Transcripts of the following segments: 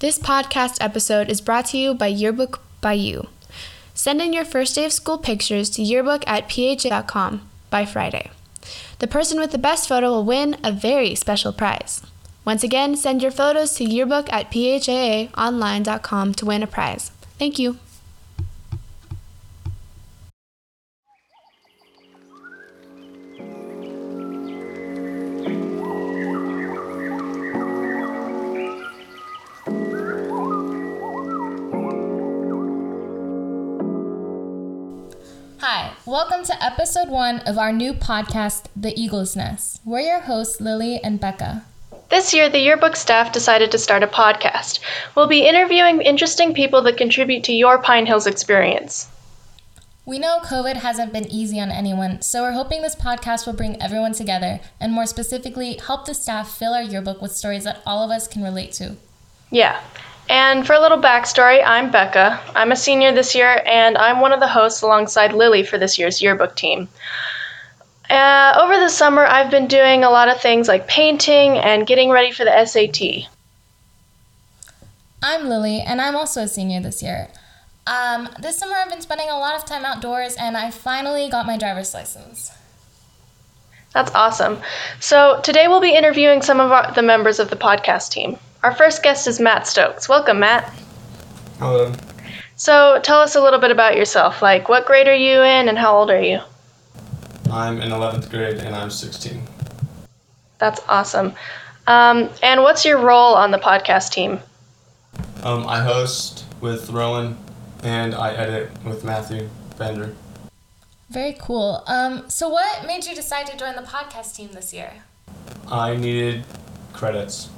This podcast episode is brought to you by Yearbook by You. Send in your first day of school pictures to yearbook at pha.com by Friday. The person with the best photo will win a very special prize. Once again, send your photos to yearbook at phaaonline.com to win a prize. Thank you. Welcome to episode one of our new podcast, The Eagle's Nest. We're your hosts, Lilly and Becca. This year, the yearbook staff decided to start a podcast. We'll be interviewing interesting people that contribute to your Pine Hills experience. We know COVID hasn't been easy on anyone, so we're hoping this podcast will bring everyone together and, more specifically, help the staff fill our yearbook with stories that all of us can relate to. Yeah. And for a little backstory, I'm Becca. I'm a senior this year, and I'm one of the hosts alongside Lilly for this year's yearbook team. Uh, over the summer, I've been doing a lot of things like painting and getting ready for the SAT. I'm Lilly, and I'm also a senior this year. Um, this summer, I've been spending a lot of time outdoors, and I finally got my driver's license. That's awesome. So, today we'll be interviewing some of our, the members of the podcast team. Our first guest is Matt Stokes. Welcome, Matt. Hello. So, tell us a little bit about yourself. Like, what grade are you in, and how old are you? I'm in 11th grade and I'm 16. That's awesome. Um, and what's your role on the podcast team? Um, I host with Rowan and I edit with Matthew Bender. Very cool. Um, so, what made you decide to join the podcast team this year? I needed credits.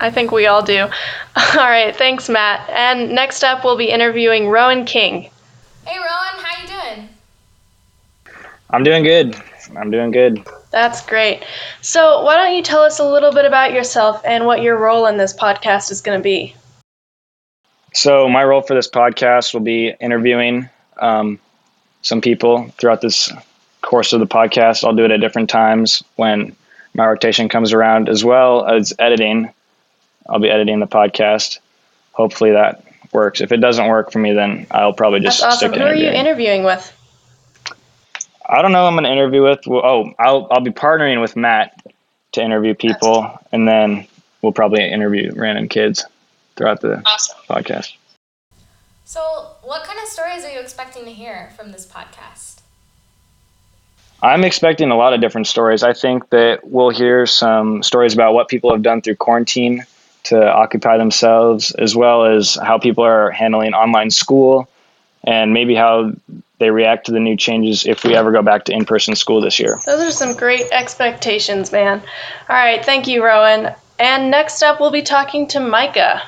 I think we all do. All right, thanks, Matt. And next up, we'll be interviewing Rowan King. Hey, Rowan, how you doing? I'm doing good. I'm doing good. That's great. So, why don't you tell us a little bit about yourself and what your role in this podcast is going to be? So, my role for this podcast will be interviewing um, some people throughout this course of the podcast. I'll do it at different times when my rotation comes around, as well as editing. I'll be editing the podcast. Hopefully, that works. If it doesn't work for me, then I'll probably just That's awesome. stick to Who are you interviewing. with? I don't know. who I'm going to interview with. Well, oh, I'll I'll be partnering with Matt to interview people, and then we'll probably interview random kids throughout the Awesome. podcast. So, what kind of stories are you expecting to hear from this podcast? I'm expecting a lot of different stories. I think that we'll hear some stories about what people have done through quarantine to occupy themselves, as well as how people are handling online school and maybe how they react to the new changes if we ever go back to in person school this year. Those are some great expectations, man. All right, thank you, Rowan. And next up, we'll be talking to Micah.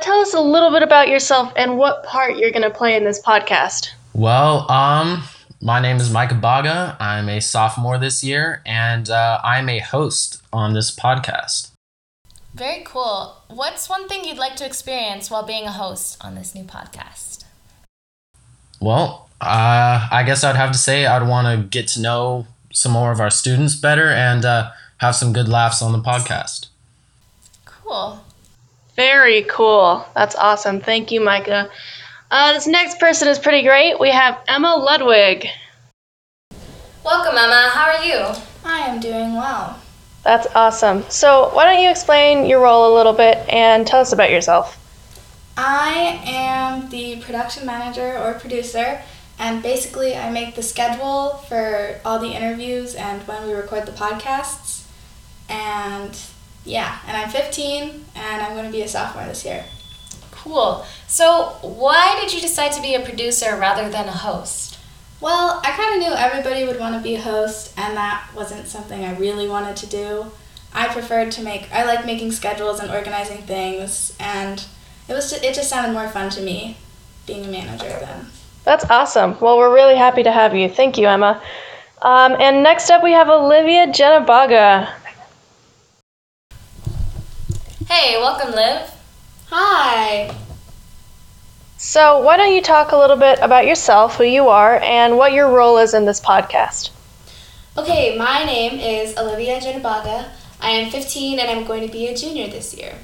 Tell us a little bit about yourself and what part you're going to play in this podcast. Well, um, my name is Micah Baga. I'm a sophomore this year, and uh, I'm a host on this podcast. Very cool. What's one thing you'd like to experience while being a host on this new podcast? Well, uh, I guess I'd have to say I'd want to get to know some more of our students better and uh, have some good laughs on the podcast. Cool. Very cool. That's awesome. Thank you, Micah. Uh, this next person is pretty great. We have Ema Ludwig. Welcome, Ema. How are you? I am doing well. That's awesome. So, why don't you explain your role a little bit and tell us about yourself? I am the production manager or producer, and basically, I make the schedule for all the interviews and when we record the podcasts. And yeah, and I'm 15 and I'm going to be a sophomore this year. Cool. So, why did you decide to be a producer rather than a host? Well, I kind of knew everybody would want to be a host, and that wasn't something I really wanted to do. I preferred to make, I like making schedules and organizing things, and it was just, it just sounded more fun to me being a manager then. That's awesome. Well, we're really happy to have you. Thank you, Ema. Um, and next up, we have Olivia Genobaga. Hey, welcome, Liv. Hi. So, why don't you talk a little bit about yourself, who you are, and what your role is in this podcast? Okay, my name is Olivia Genobaga. I am 15 and I'm going to be a junior this year.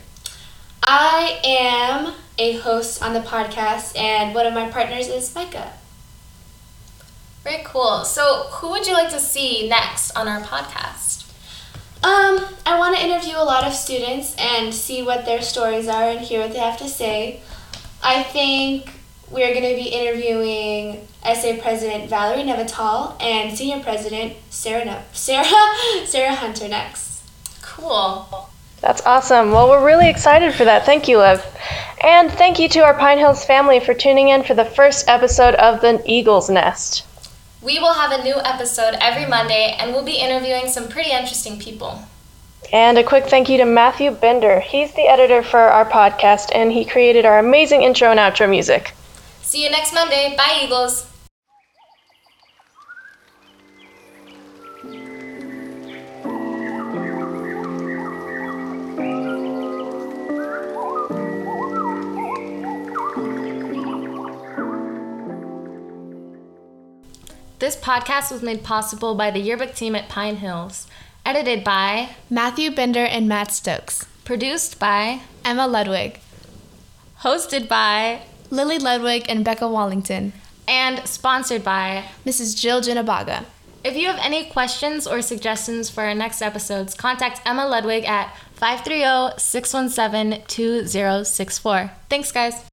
I am a host on the podcast, and one of my partners is Micah. Very cool. So, who would you like to see next on our podcast? Um, I want to interview a lot of students and see what their stories are and hear what they have to say. I think we're going to be interviewing SA President Valerie Nevital and Senior President Sarah ne- Sarah Sarah Hunter next. Cool. That's awesome. Well, we're really excited for that. Thank you, Liv. And thank you to our Pine Hills family for tuning in for the first episode of The Eagle's Nest. We will have a new episode every Monday, and we'll be interviewing some pretty interesting people. And a quick thank you to Matthew Bender. He's the editor for our podcast, and he created our amazing intro and outro music. See you next Monday. Bye, Eagles. Podcast was made possible by the yearbook team at Pine Hills. Edited by, Matthew Bender and Matt Stokes. produced by, Ema Ludwig. hosted by, Lilly Ludwig and Becca Wallington. and sponsored by. Mrs. Jill Genobaga. If you have any questions or suggestions for our next episodes, contact Ema Ludwig at 530 617 2064. Thanks, guys.